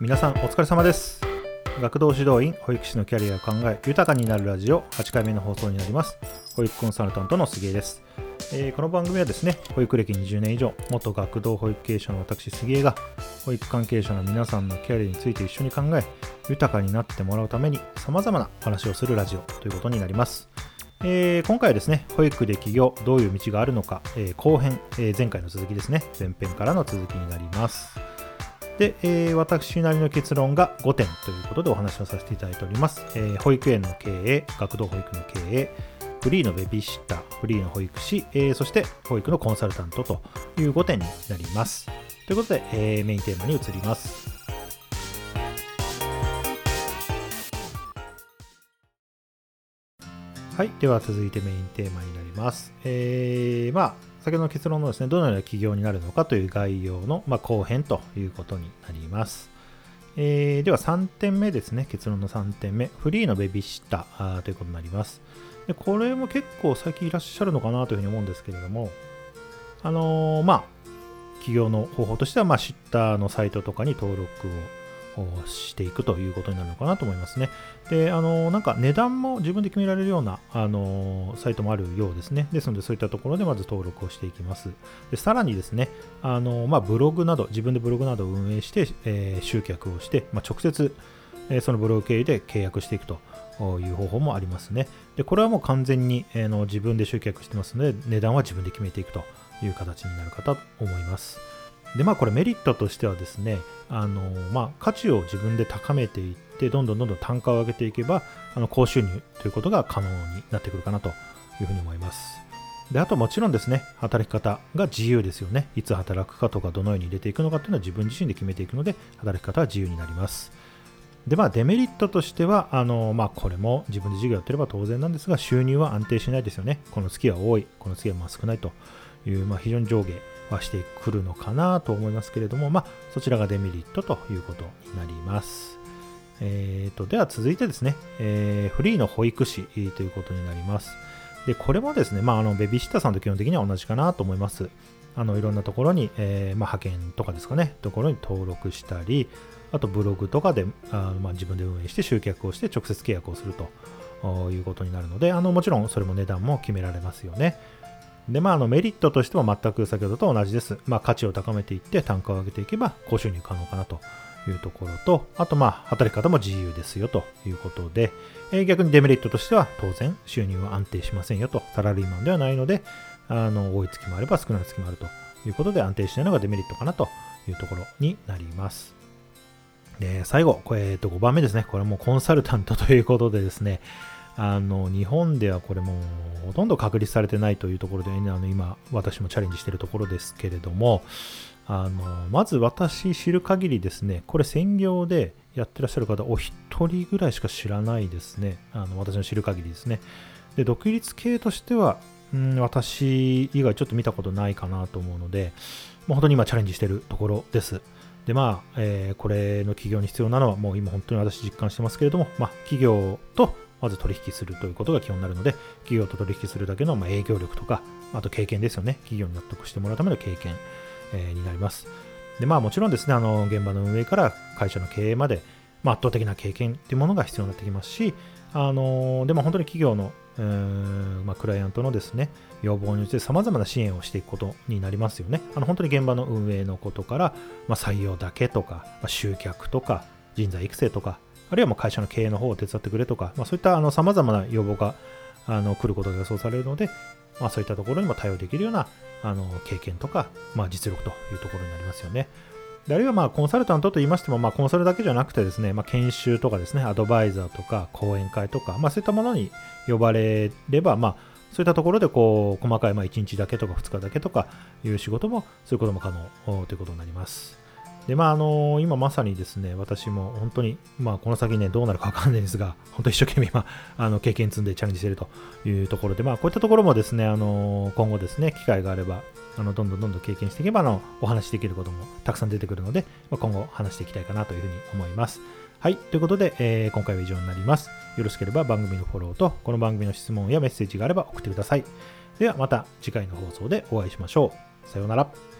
皆さんお疲れ様です。学童指導員保育士のキャリアを考え豊かになるラジオ8回目の放送になります。保育コンサルタントの杉江です、えーこの番組はですね保育歴20年以上元学童保育経営者の私杉江が保育関係者の皆さんのキャリアについて一緒に考え豊かになってもらうために様々なお話をするラジオということになります。えー今回はですね、保育で起業、どういう道があるのか、えー後編、え前回の続きですね、前編からの続きになります。で、えー私なりの結論が5点ということでお話をさせていただいております。えー保育園の経営、学童保育の経営、フリーのベビーシッター、フリーの保育士、えーそして保育のコンサルタントという5点になります。ということで、えメインテーマに移ります。はい。では続いてメインテーマになります。えー、まあ、先ほどの結論のですね、どのような企業になるのかという概要の、まあ、後編ということになります。えー、では3点目ですね、結論の3点目、フリーのベビーシッターということになります。でこれも結構最近いらっしゃるのかなというふうに思うんですけれども、あのーまあ、企業の方法としては、まあ、シッターのサイトとかに登録をしていくということになるのかなと思いますね。で、あの、なんか値段も自分で決められるような、あの、サイトもあるようですね。ですので、そういったところでまず登録をしていきます。で、さらにですね、あの、まあ、ブログなど、自分でブログなどを運営して、えー集客をして、まあ、直接、えそのブログ経由で契約していくという方法もありますね。で、これはもう完全に、えの自分で集客してますので、値段は自分で決めていくという形になるかと思います。でまあこれメリットとしてはですねあの、まあ、価値を自分で高めていってどんどんどんどん単価を上げていけばあの高収入ということが可能になってくるかなというふうに思います。であともちろんですね働き方が自由ですよね。いつ働くかとかどのように入れていくのかっていうのは自分自身で決めていくので働き方は自由になります。でまあデメリットとしてはあの、まあ、これも自分で授業やってれば当然なんですが収入は安定しないですよね。この月は多い。この月はまあ少ないという、まあ、非常に上下はしてくるのかなと思いますけれども、まあ、そちらがデメリットということになります。えー、とでは続いてですね、えーフリーの保育士ということになります。でこれもですね、まあ、あのベビーシッターさんと基本的には同じかなと思います。あのいろんなところに、えーまあ、派遣とかですかね、ところに登録したり、あとブログとかであまあ、自分で運営して集客をして直接契約をするということになるので、あのもちろんそれも値段も決められますよね。で、まあ、あのメリットとしても全く先ほどと同じです。まあ、価値を高めていって単価を上げていけば高収入可能かなというところと、あと、まあ、働き方も自由ですよということで、えー逆にデメリットとしては当然収入は安定しませんよと、サラリーマンではないので、あの多い月もあれば少ない月もあるということで安定しないのがデメリットかなというところになります。で、最後、これ、えっと、5番目ですね。これはもうコンサルタントということでですね、あの日本ではこれもほとんど確立されてないというところで、ね、あの今私もチャレンジしているところですけれどもあのまず私知る限りですねこれ専業でやってらっしゃる方お一人ぐらいしか知らないですね。あの私の知る限りですね。で独立系としては、うん、私以外ちょっと見たことないかなと思うのでもう本当に今チャレンジしているところです。でまあ、えーこれの企業に必要なのはもう今本当に私実感してますけれども、まあ、企業とまず取引するということが基本になるので、企業と取引するだけのまあ営業力とか、あと経験ですよね。企業に納得してもらうための経験、えになります。で、まあもちろんですね、あの、現場の運営から会社の経営まで、まあ、圧倒的な経験っていうものが必要になってきますし、あのでも本当に企業の、うーまあ、クライアントのですね、要望によって様々な支援をしていくことになりますよね。あの本当に現場の運営のことから、まあ、採用だけとか、まあ、集客とか、人材育成とか、あるいはもう会社の経営の方を手伝ってくれとか、まあ、そういったあの様々な要望があの来ることが予想されるので、まあ、そういったところにも対応できるようなあの経験とか、まあ、実力というところになりますよね。であるいはまあコンサルタントと言いましても、まあ、コンサルだけじゃなくてですね、まあ、研修とかですね、アドバイザーとか講演会とか、まあ、そういったものに呼ばれれば、まあ、そういったところでこう細かいまあ1日だけとか2日だけとかいう仕事も、そういうことも可能ということになります。で、まあ、あの今まさにですね、私も本当に、まあ、この先ね、どうなるかわかんないですが、本当一生懸命今、あの経験積んでチャレンジしているというところで、まあ、こういったところもですね、あの今後ですね、機会があれば、あのどんどんどんどん経験していけばあのお話しできることもたくさん出てくるので、まあ、今後話していきたいかなというふうに思います。はい。ということで、えー今回は以上になります。よろしければ番組のフォローと、この番組の質問やメッセージがあれば送ってください。ではまた次回の放送でお会いしましょう。さようなら。